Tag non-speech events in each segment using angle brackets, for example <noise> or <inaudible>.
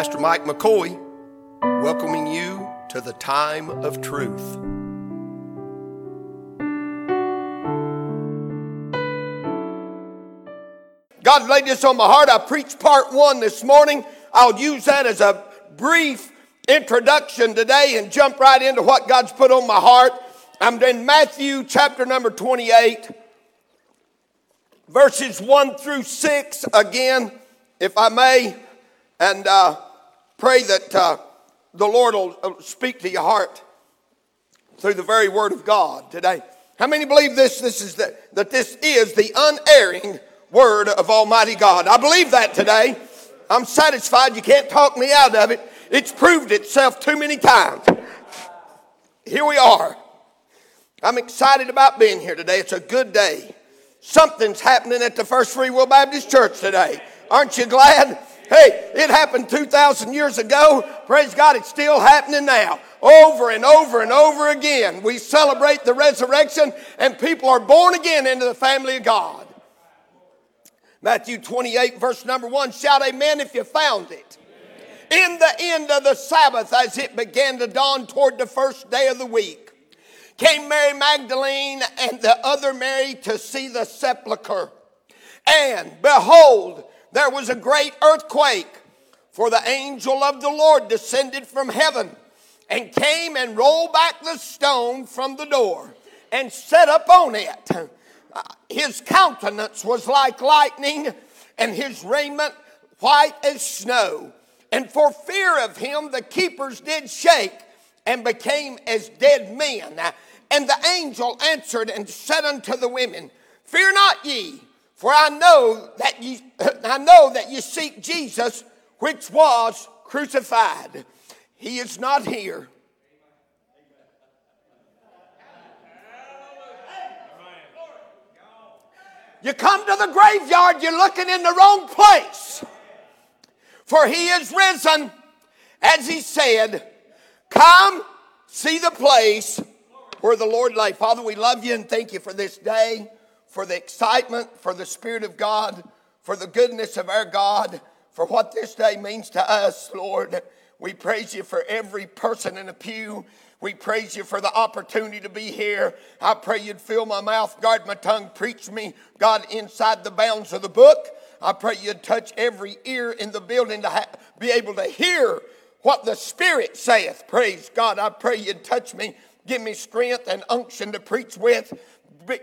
Pastor Mike McCoy, welcoming you to the time of truth. God laid this on my heart. I preached part one this morning. I'll use that as a brief introduction today and jump right into what God's put on my heart. I'm in Matthew chapter number 28, verses 1 through 6 again, if I may, and uh, pray that uh, the Lord will uh, speak to your heart through the very word of God today. How many believe this? This is the, that this is the unerring word of Almighty God. I believe that today. I'm satisfied. You can't talk me out of it. It's proved itself too many times. Here we are. I'm excited about being here today. It's a good day. Something's happening at the First Free Will Baptist Church today. Aren't you glad? Hey, it happened 2,000 years ago. Praise God, it's still happening now. Over and over and over again. We celebrate the resurrection, and people are born again into the family of God. Matthew 28, verse number 1 Shout amen if you found it in the end of the Sabbath, as it began to dawn toward the first day of the week, came Mary Magdalene and the other Mary to see the sepulchre. And behold, there was a great earthquake, for the angel of the Lord descended from heaven and came and rolled back the stone from the door and set up on it. Uh, his countenance was like lightning, and his raiment white as snow. And for fear of him, the keepers did shake and became as dead men. And the angel answered and said unto the women, Fear not ye, for I know that ye <clears throat> I know that ye seek Jesus, which was crucified. He is not here. You come to the graveyard, you're looking in the wrong place. For he is risen, as he said, Come, see the place where the Lord lay. Father, we love you and thank you for this day, for the excitement, for the Spirit of God, for the goodness of our God, for what this day means to us, Lord. We praise you for every person in the pew. We praise you for the opportunity to be here. I pray you'd fill my mouth, guard my tongue, preach me, God, inside the bounds of the book. I pray you'd touch every ear in the building to ha- be able to hear what the Spirit saith. Praise God. I pray you'd touch me, give me strength and unction to preach with.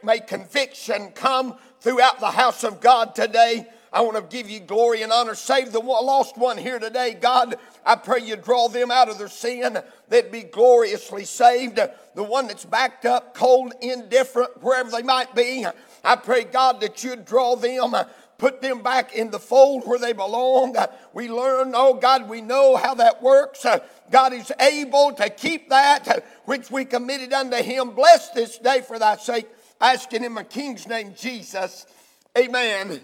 May conviction come throughout the house of God today. I want to give you glory and honor. Save the lost one here today, God. I pray you draw them out of their sin. They'd be gloriously saved. The one that's backed up, cold, indifferent, wherever they might be. I pray, God, that you'd draw them put them back in the fold where they belong. Uh, we learn, oh God, we know how that works. Uh, God is able to keep that uh, which we committed unto Him. Bless this day for thy sake, asking in my King's name, Jesus. Amen.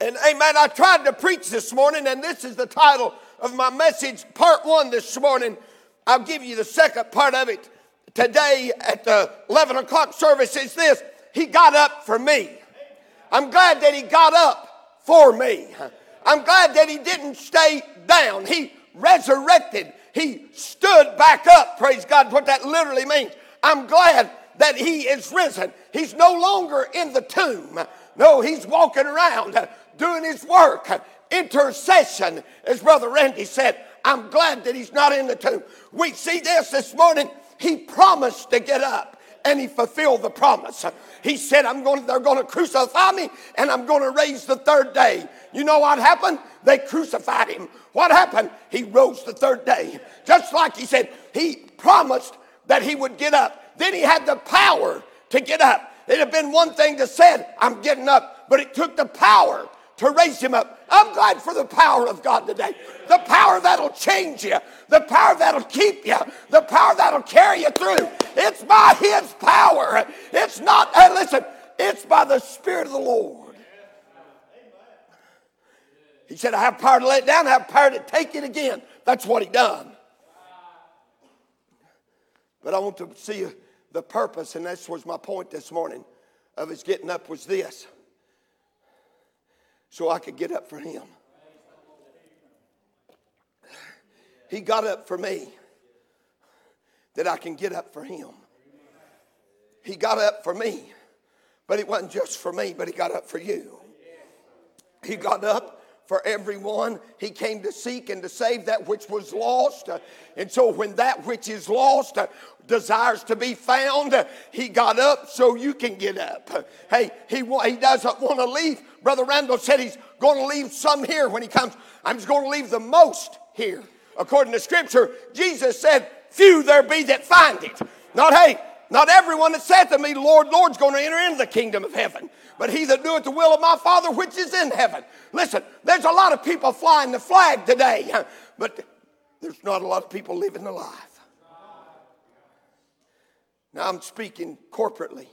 And amen. I tried to preach this morning, and this is the title of my message, part one this morning. I'll give you the second part of it today at the 11 o'clock service. Is this He got up for me. I'm glad that he got up for me. I'm glad that he didn't stay down. He resurrected. He stood back up. Praise God, what that literally means. I'm glad that he is risen. He's no longer in the tomb. No, he's walking around doing his work. Intercession, as Brother Randy said. I'm glad that he's not in the tomb. We see this this morning. He promised to get up and he fulfilled the promise. He said, I'm going, they're going to crucify me and I'm going to raise the third day. You know what happened? They crucified him. What happened? He rose the third day. Just like he said, he promised that he would get up. Then he had the power to get up. It had been one thing to say, I'm getting up, but it took the power to raise him up. I'm glad for the power of God today. The power that'll change you, the power that'll keep you, the power that'll carry you through. It's by His power. It's not, hey, listen, it's by the Spirit of the Lord. He said, I have power to let it down, I have power to take it again. That's what He done. But I want to see the purpose, and this was my point this morning of his getting up was this so I could get up for him. He got up for me that I can get up for him. He got up for me, but it wasn't just for me, but he got up for you. He got up for everyone. He came to seek and to save that which was lost. And so when that which is lost desires to be found, he got up so you can get up. Hey, he, he doesn't want to leave. Brother Randall said he's going to leave some here when he comes. I'm just going to leave the most here. According to Scripture, Jesus said, Few there be that find it. Not, hey, not everyone that saith to me, Lord, Lord's going to enter into the kingdom of heaven, but he that doeth the will of my Father which is in heaven. Listen, there's a lot of people flying the flag today, but there's not a lot of people living the life. Now I'm speaking corporately.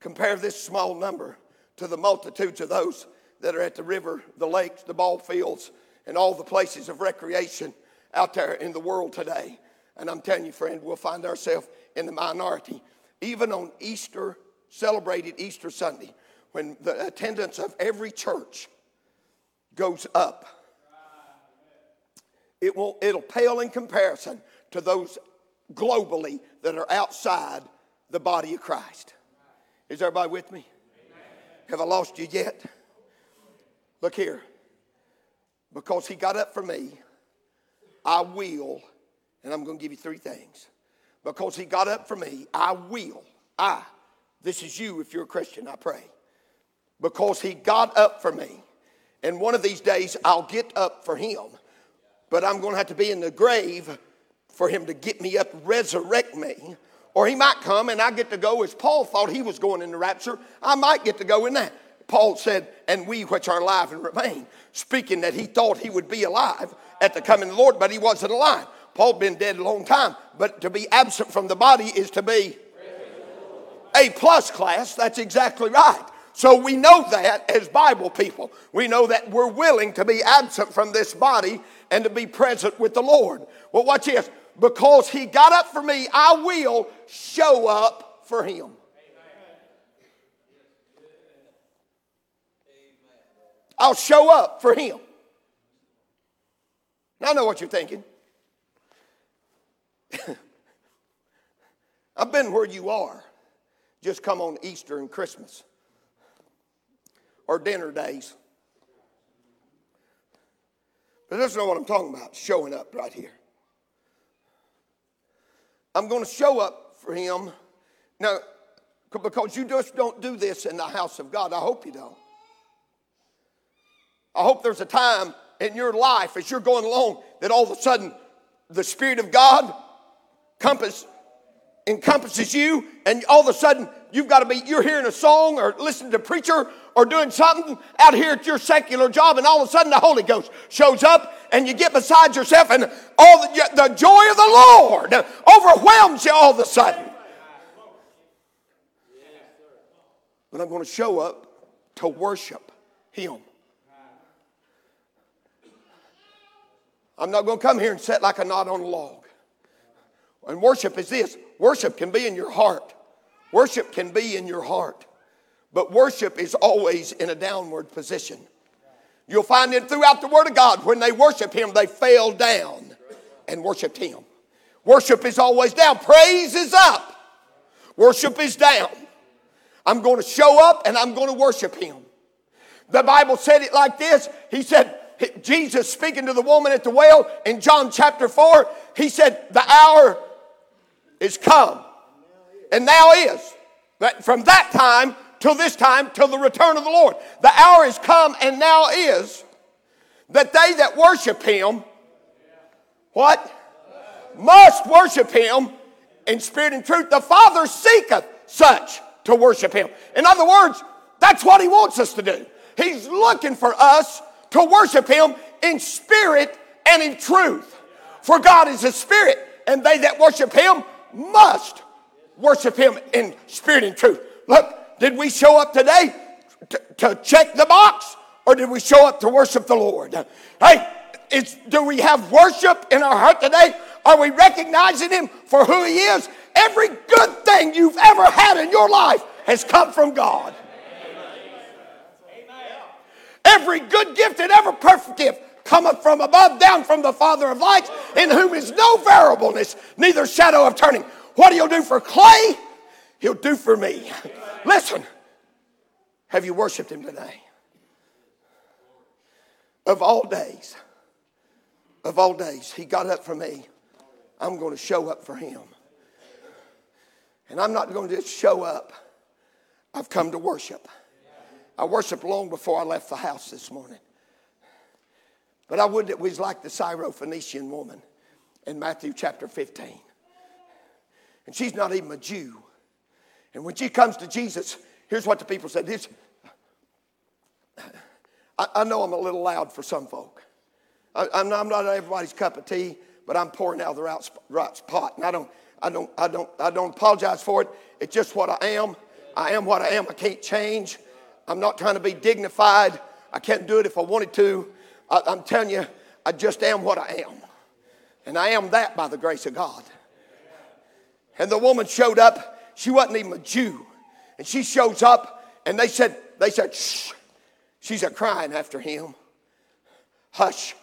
Compare this small number to the multitudes of those that are at the river, the lakes, the ball fields, and all the places of recreation out there in the world today. And I'm telling you, friend, we'll find ourselves in the minority. Even on Easter, celebrated Easter Sunday, when the attendance of every church goes up, it will, it'll pale in comparison to those globally that are outside the body of Christ. Is everybody with me? Have I lost you yet? Look here. Because he got up for me, I will, and I'm going to give you three things. Because he got up for me, I will. I, this is you if you're a Christian, I pray. Because he got up for me. And one of these days I'll get up for him. But I'm going to have to be in the grave for him to get me up, resurrect me. Or he might come and I get to go as Paul thought he was going in the rapture. I might get to go in that. Paul said, and we which are alive and remain, speaking that he thought he would be alive at the coming of the Lord, but he wasn't alive. Paul been dead a long time, but to be absent from the body is to be a plus class. That's exactly right. So we know that as Bible people. We know that we're willing to be absent from this body and to be present with the Lord. Well, watch this. Because he got up for me, I will show up for him. I'll show up for him. Now I know what you're thinking. I've been where you are. Just come on Easter and Christmas or dinner days. But that's not what I'm talking about, showing up right here. I'm going to show up for him. Now, because you just don't do this in the house of God. I hope you don't. I hope there's a time in your life as you're going along that all of a sudden the Spirit of God compass, encompasses you, and all of a sudden you've got to be, you're hearing a song or listening to a preacher or doing something out here at your secular job, and all of a sudden the Holy Ghost shows up and you get beside yourself, and all the, the joy of the Lord overwhelms you all of a sudden. But I'm going to show up to worship Him. I'm not going to come here and sit like a knot on a log. And worship is this worship can be in your heart. Worship can be in your heart. But worship is always in a downward position. You'll find it throughout the Word of God. When they worship Him, they fell down and worshiped Him. Worship is always down. Praise is up. Worship is down. I'm going to show up and I'm going to worship Him. The Bible said it like this He said, Jesus speaking to the woman at the well in John chapter 4, he said, The hour is come. And now is. But From that time till this time, till the return of the Lord. The hour is come and now is that they that worship him, what? Must worship him in spirit and truth. The Father seeketh such to worship him. In other words, that's what he wants us to do. He's looking for us to worship him in spirit and in truth. For God is a spirit, and they that worship him must worship him in spirit and truth. Look, did we show up today to, to check the box, or did we show up to worship the Lord? Hey, do we have worship in our heart today? Are we recognizing him for who he is? Every good thing you've ever had in your life has come from God. Every good gift and every perfect gift cometh from above, down from the Father of lights, in whom is no variableness, neither shadow of turning. What he'll do for Clay, he'll do for me. <laughs> Listen, have you worshiped him today? Of all days, of all days, he got up for me. I'm going to show up for him. And I'm not going to just show up. I've come to worship. I worshiped long before I left the house this morning. But I would that we was like the Syrophoenician woman in Matthew chapter 15. And she's not even a Jew. And when she comes to Jesus, here's what the people said. This, I, I know I'm a little loud for some folk. I, am not, I'm not everybody's cup of tea, but I'm pouring out the right, right. And I don't, I, don't, I, don't, I don't apologize for it. It's just what I am. I am what I am. I can't change. I'm not trying to be dignified. I can't do it if I wanted to. I, I'm telling you, I just am what I am. And I am that by the grace of God. And the woman showed up. She wasn't even a Jew. And she shows up, and they said, they said, shh. She's a crying after him. Hush.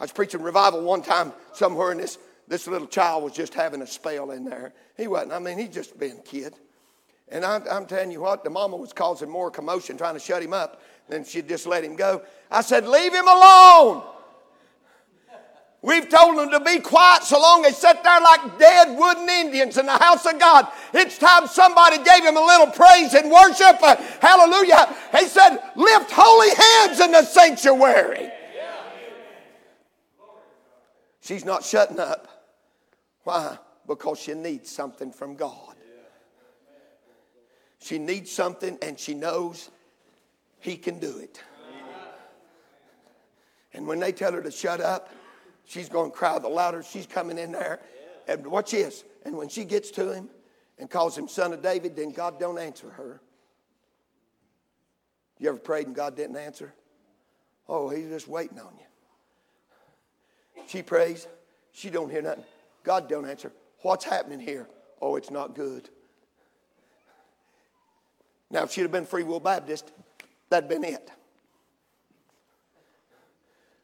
I was preaching revival one time somewhere, and this, this little child was just having a spell in there. He wasn't. I mean, he's just being a kid. And I'm, I'm, telling you what, the mama was causing more commotion trying to shut him up than she'd just let him go. I said, Leave him alone. We've told them to be quiet so long they sit there like dead wooden Indians in the house of God. It's time somebody gave him a little praise and worship. Uh, hallelujah. He said, Lift holy hands in the sanctuary. She's not shutting up. Why? Because she needs something from God. She needs something and she knows He can do it. And when they tell her to shut up, she's going to cry the louder. She's coming in there. And watch this. And when she gets to him and calls him son of David, then God don't answer her. You ever prayed and God didn't answer? Oh, he's just waiting on you. She prays. She don't hear nothing. God don't answer. What's happening here? Oh, it's not good. Now, if she'd have been Free Will Baptist, that'd been it.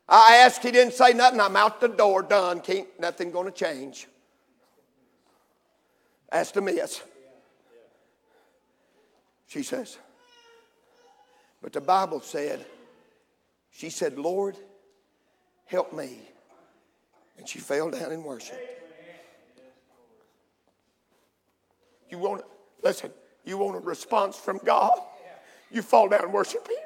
I asked, he didn't say nothing. I'm out the door, done. Can't, nothing going to change. Asked a miss. She says, but the Bible said, she said, Lord, help me. And she fell down and worshiped. You want listen, you want a response from God? You fall down and worship Him.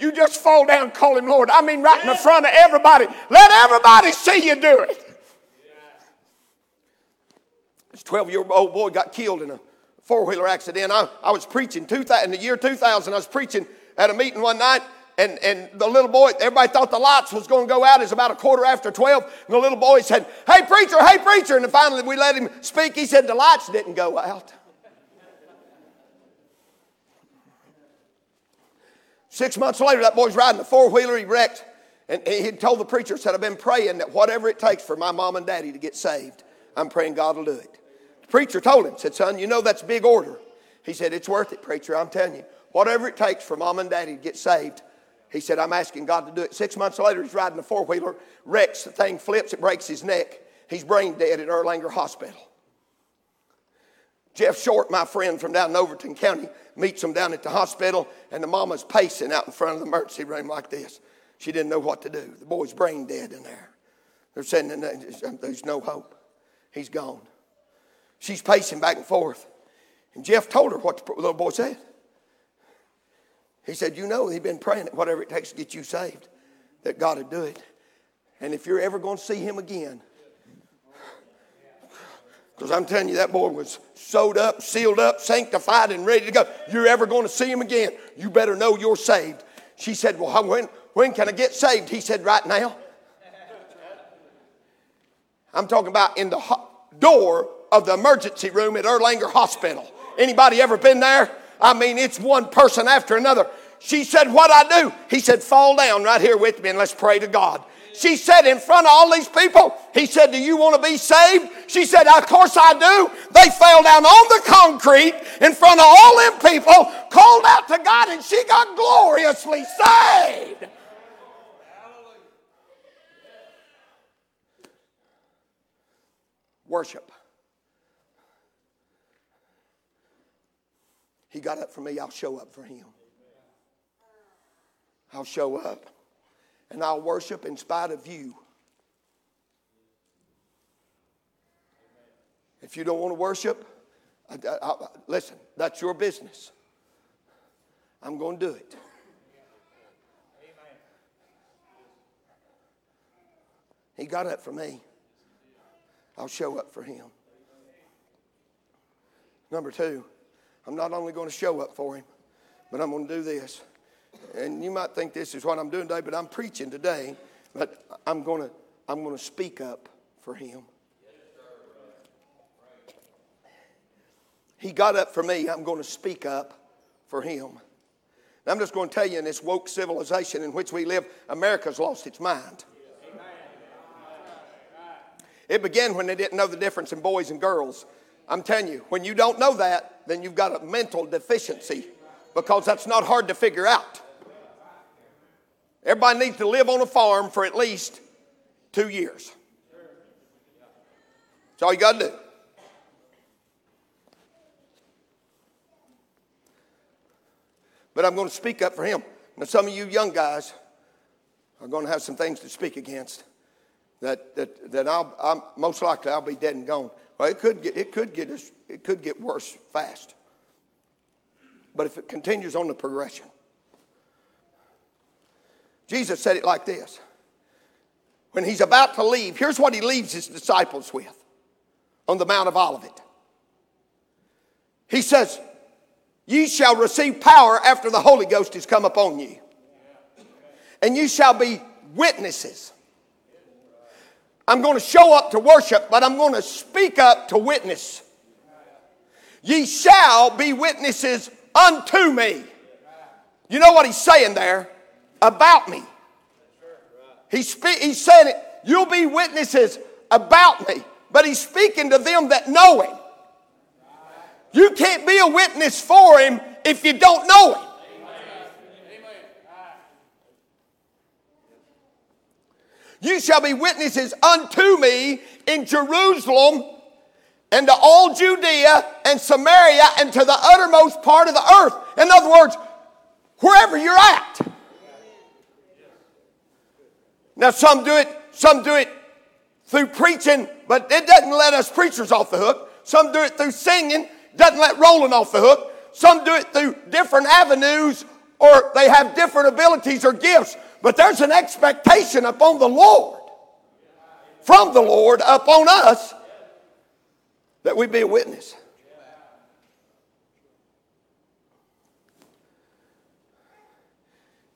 You just fall down and call Him Lord. I mean, right in the front of everybody. Let everybody see you do it. This 12 year old boy got killed in a four wheeler accident. I, I was preaching two in the year 2000. I was preaching at a meeting one night, and, and the little boy, everybody thought the lights was going to go out. It's about a quarter after 12. And the little boy said, Hey, preacher, hey, preacher. And finally we let him speak. He said, The lights didn't go out. Six months later, that boy's riding a four wheeler. He wrecked. And he told the preacher, said, I've been praying that whatever it takes for my mom and daddy to get saved, I'm praying God will do it. The preacher told him, said, Son, you know that's big order. He said, It's worth it, preacher. I'm telling you. Whatever it takes for mom and daddy to get saved, he said, I'm asking God to do it. Six months later, he's riding a four wheeler, wrecks, the thing flips, it breaks his neck. He's brain dead at Erlanger Hospital. Jeff Short, my friend from down in Overton County, meets him down at the hospital, and the mama's pacing out in front of the emergency room like this. She didn't know what to do. The boy's brain dead in there. They're saying um, there's no hope. He's gone. She's pacing back and forth. And Jeff told her what the little boy said. He said, You know, he'd been praying that whatever it takes to get you saved, that God would do it. And if you're ever going to see him again, because I'm telling you, that boy was sewed up, sealed up, sanctified, and ready to go. You're ever going to see him again, you better know you're saved. She said, Well, when, when can I get saved? He said, Right now. I'm talking about in the ho- door of the emergency room at Erlanger Hospital. Anybody ever been there? I mean, it's one person after another. She said, What I do? He said, Fall down right here with me and let's pray to God. She said in front of all these people, he said, Do you want to be saved? She said, Of course I do. They fell down on the concrete in front of all them people, called out to God, and she got gloriously saved. Worship. He got up for me, I'll show up for him. I'll show up and I'll worship in spite of you. If you don't want to worship, I, I, I, listen, that's your business. I'm going to do it. He got up for me. I'll show up for him. Number two, I'm not only going to show up for him, but I'm going to do this. And you might think this is what I'm doing today, but I'm preaching today, but I'm going to, I'm to speak up for him. He got up for me, I'm going to speak up for him. I'm just going to tell you in this woke civilization in which we live, America's lost its mind. It began when they didn't know the difference in boys and girls. I'm telling you, when you don't know that, then you've got a mental deficiency because that's not hard to figure out. Everybody needs to live on a farm for at least two years. That's all you got to do. But I'm going to speak up for him. Now, some of you young guys are going to have some things to speak against that, that, that I'll, I'm, most likely I'll be dead and gone. Well, it could get, it could get, it could get worse fast. But if it continues on the progression, Jesus said it like this. When he's about to leave, here's what he leaves his disciples with on the Mount of Olivet. He says, Ye shall receive power after the Holy Ghost is come upon you. And you shall be witnesses. I'm going to show up to worship, but I'm going to speak up to witness. Ye shall be witnesses unto me. You know what he's saying there? About me. He's, spe- saying it, you'll be witnesses about me. But he's speaking to them that know him. You can't be a witness for him if you don't know him. You shall be witnesses unto me in Jerusalem and to all Judea and Samaria and to the uttermost part of the earth. In other words, wherever you're at. Now, some do it, some do it through preaching, but it doesn't let us preachers off the hook. Some do it through singing, doesn't let rolling off the hook. Some do it through different avenues or they have different abilities or gifts. But there's an expectation upon the Lord, from the Lord upon us, that we be a witness.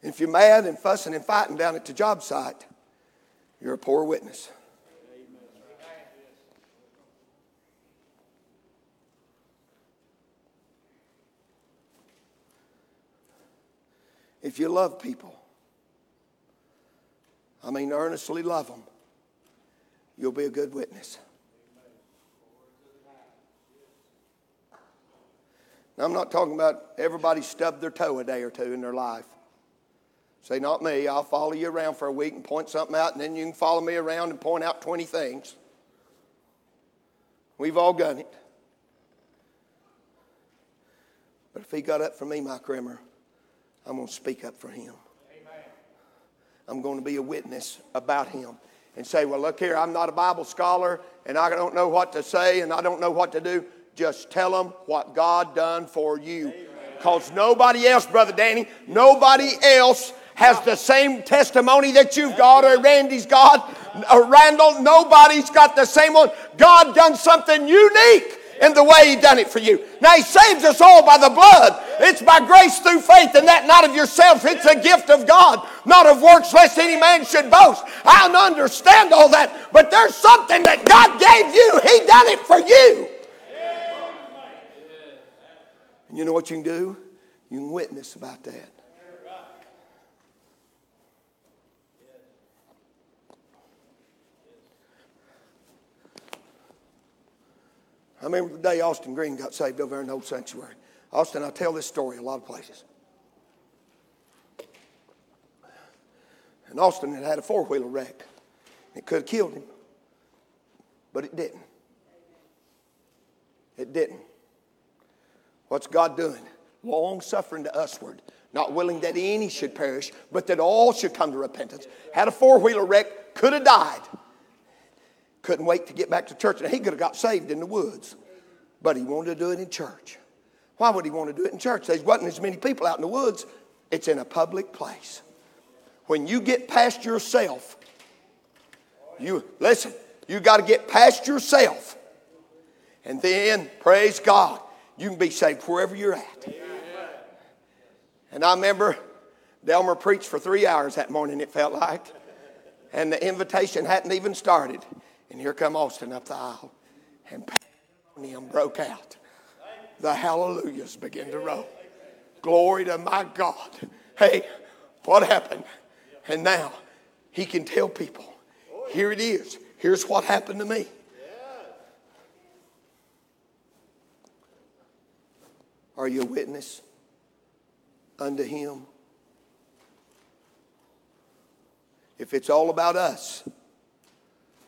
If you're mad and fussing and fighting down at the job site, you're a poor witness. If you love people, I mean, earnestly love them, you'll be a good witness. Now, I'm not talking about everybody stubbed their toe a day or two in their life. Say, not me. I'll follow you around for a week and point something out, and then you can follow me around and point out 20 things. We've all done it. But if he got up for me, Mike Rimmer, I'm going to speak up for him. Amen. I'm going to be a witness about him and say, well, look here, I'm not a Bible scholar, and I don't know what to say, and I don't know what to do. Just tell them what God done for you. Because nobody else, Brother Danny, nobody else has the same testimony that you've got or Randy's got or Randall. Nobody's got the same one. God done something unique in the way he done it for you. Now he saves us all by the blood. It's by grace through faith and that not of yourself. It's a gift of God, not of works lest any man should boast. I don't understand all that, but there's something that God gave you. He done it for you. And you know what you can do? You can witness about that. I remember the day Austin Green got saved over in the old sanctuary. Austin, I tell this story a lot of places. And Austin had had a four wheeler wreck. It could have killed him, but it didn't. It didn't. What's God doing? Long suffering to usward, not willing that any should perish, but that all should come to repentance. Had a four wheeler wreck, could have died. Couldn't wait to get back to church. Now, he could have got saved in the woods, but he wanted to do it in church. Why would he want to do it in church? There wasn't as many people out in the woods. It's in a public place. When you get past yourself, you listen, you got to get past yourself. And then, praise God, you can be saved wherever you're at. And I remember Delmer preached for three hours that morning, it felt like. And the invitation hadn't even started. And here come Austin up the aisle. And pandemonium broke out. The hallelujahs began to roll. Glory to my God. Hey, what happened? And now he can tell people, here it is. Here's what happened to me. Are you a witness unto him? If it's all about us,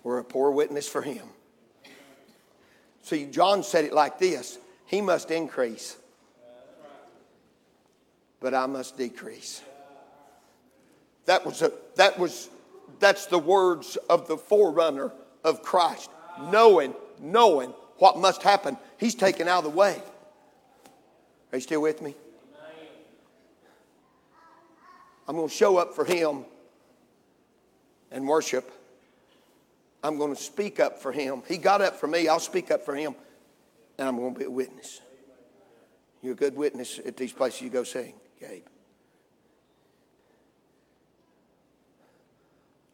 we're a poor witness for him. See, John said it like this He must increase, but I must decrease. That was, a, that was, that's the words of the forerunner of Christ. Knowing, knowing what must happen. He's taken out of the way. Are you still with me? I'm going to show up for him and worship. I'm going to speak up for him. He got up for me. I'll speak up for him. And I'm going to be a witness. You're a good witness at these places you go sing, Gabe.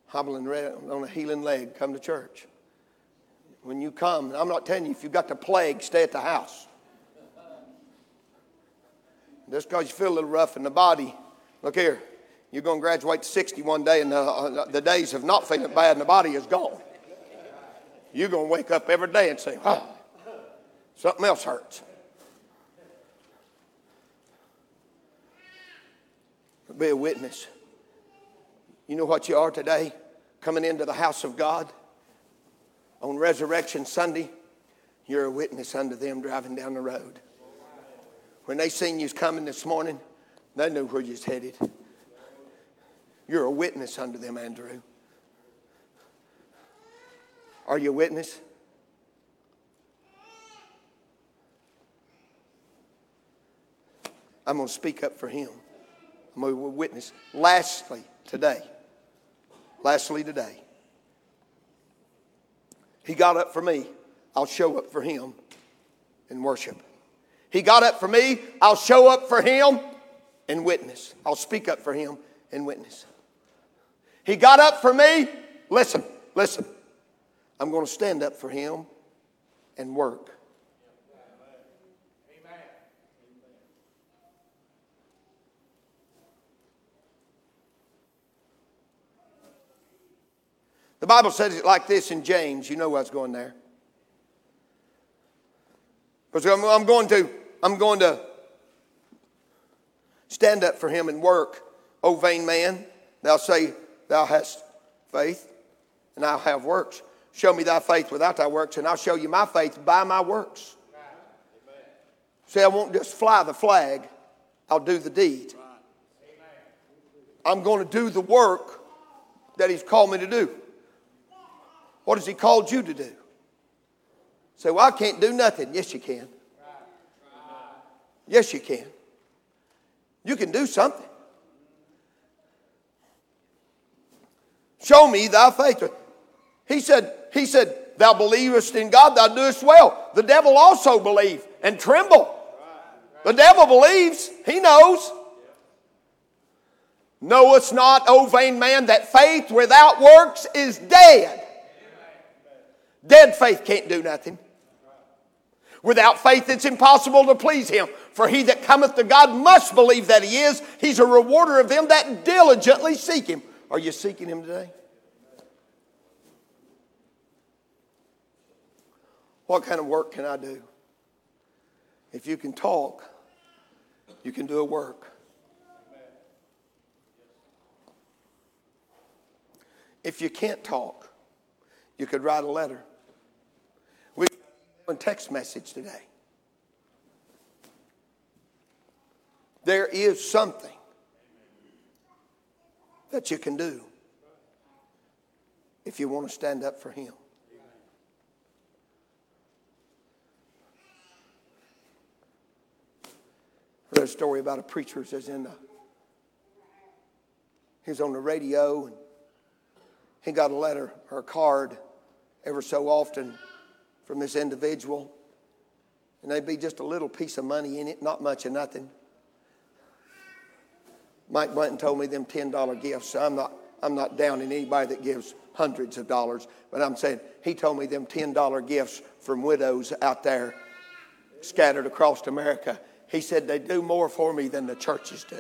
Hobbling on a healing leg, come to church. When you come, I'm not telling you if you've got the plague, stay at the house. Just because you feel a little rough in the body, look here, you're going to graduate to 60 one day, and the, uh, the days of not feeling bad in the body is gone. You're going to wake up every day and say, oh, something else hurts. Be a witness. You know what you are today? Coming into the house of God on Resurrection Sunday, you're a witness unto them driving down the road. When they seen you coming this morning, they knew where you was headed. You're a witness unto them, Andrew. Are you a witness? I'm going to speak up for him. I'm going to witness. Lastly, today. Lastly, today. He got up for me. I'll show up for him in worship. He got up for me. I'll show up for him and witness. I'll speak up for him and witness. He got up for me. Listen, listen. I'm going to stand up for him and work. The Bible says it like this in James. You know what's going there. Because I'm going to I'm going to stand up for him and work. O vain man, thou say thou hast faith, and I'll have works. Show me thy faith without thy works, and I'll show you my faith by my works. See, I won't just fly the flag, I'll do the deed. I'm going to do the work that He's called me to do. What has He called you to do? Say, well, I can't do nothing. Yes, you can. Yes, you can. You can do something. Show me thy faith. He said, he said, Thou believest in God, thou doest well. The devil also believe and tremble. The devil believes, he knows. Knowest not, O vain man, that faith without works is dead. Dead faith can't do nothing. Without faith, it's impossible to please him. For he that cometh to God must believe that he is. He's a rewarder of them that diligently seek him. Are you seeking him today? What kind of work can I do? If you can talk, you can do a work. If you can't talk, you could write a letter. We a text message today. There is something that you can do if you want to stand up for Him. A story about a preacher who says in the, he was on the radio and he got a letter or a card ever so often from this individual. And they'd be just a little piece of money in it, not much of nothing. Mike Button told me them $10 gifts. So I'm not, I'm not downing anybody that gives hundreds of dollars, but I'm saying he told me them $10 gifts from widows out there scattered across America. He said they do more for me than the churches do.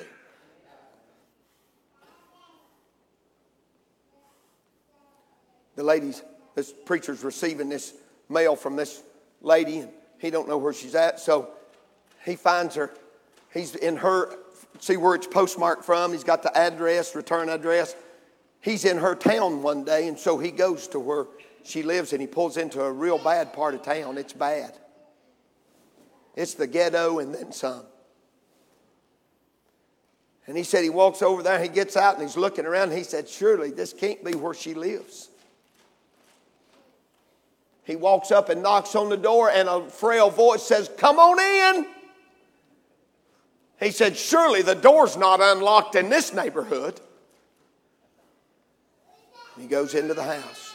The ladies, this preacher's receiving this mail from this lady, and he don't know where she's at, so he finds her. He's in her, see where it's postmarked from. He's got the address, return address. He's in her town one day, and so he goes to where she lives, and he pulls into a real bad part of town. It's bad. It's the ghetto and then some. And he said he walks over there, he gets out, and he's looking around. And he said, Surely this can't be where she lives. He walks up and knocks on the door, and a frail voice says, Come on in. He said, Surely the door's not unlocked in this neighborhood. He goes into the house.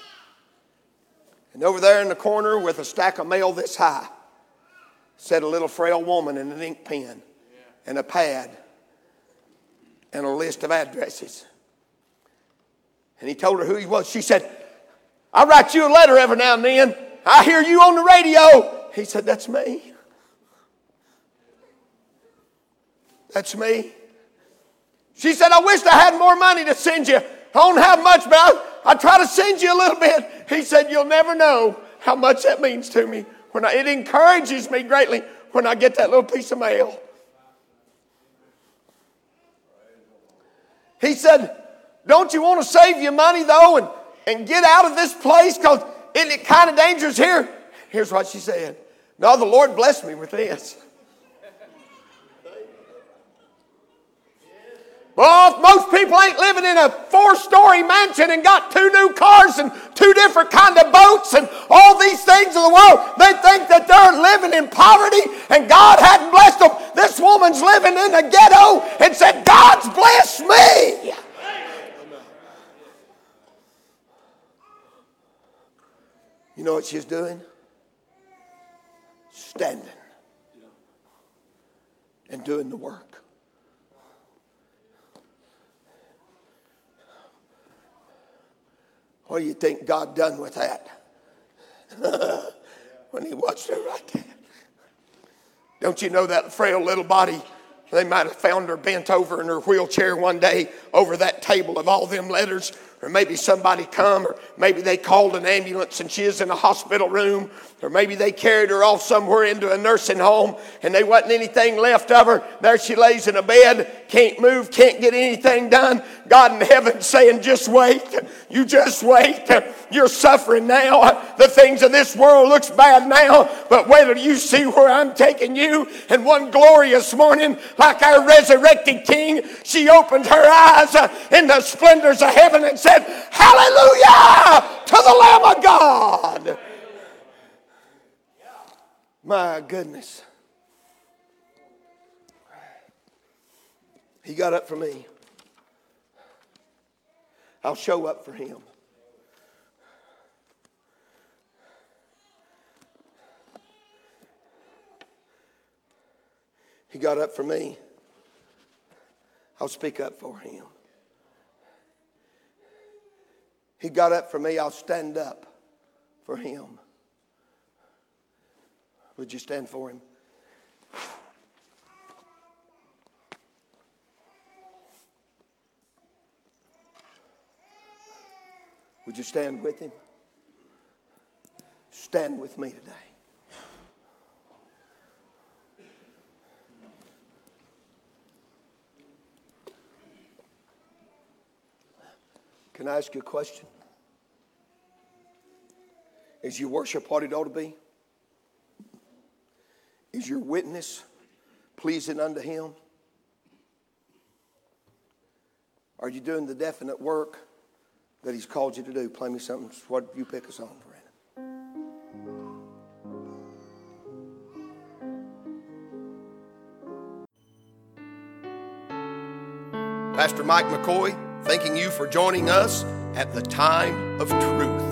And over there in the corner with a stack of mail this high sat a little frail woman in an ink pen and a pad and a list of addresses. And he told her who he was. She said, I write you a letter every now and then. I hear you on the radio. He said, That's me. That's me. She said, I wish I had more money to send you. I don't have much, but I, I try to send you a little bit. He said, You'll never know how much that means to me. When I, it encourages me greatly when I get that little piece of mail. He said, Don't you want to save your money though and, and get out of this place? Because isn't it kind of dangerous here? Here's what she said. No, the Lord blessed me with this. Well, most people ain't living in a four-story mansion and got two new cars and two different kind of boats and all these things in the world, they think that they're living in poverty and God hadn't blessed them. This woman's living in a ghetto and said, God's blessed me. You know what she's doing? Standing and doing the work. What do you think God done with that? <laughs> when he watched her right there. Don't you know that frail little body? They might have found her bent over in her wheelchair one day over that table of all them letters or maybe somebody come, or maybe they called an ambulance and she is in a hospital room, or maybe they carried her off somewhere into a nursing home and there wasn't anything left of her. There she lays in a bed, can't move, can't get anything done. God in heaven saying, just wait. You just wait. You're suffering now. The things of this world looks bad now, but wait till you see where I'm taking you. And one glorious morning, like our resurrected King, she opened her eyes in the splendors of heaven and said, Hallelujah to the Lamb of God. My goodness. He got up for me. I'll show up for him. He got up for me. I'll speak up for him. He got up for me, I'll stand up for him. Would you stand for him? Would you stand with him? Stand with me today. Can I ask you a question? Is your worship what it ought to be? Is your witness pleasing unto Him? Are you doing the definite work that He's called you to do? Play me something. What you pick a song, friend. Pastor Mike McCoy, thanking you for joining us at the time of truth.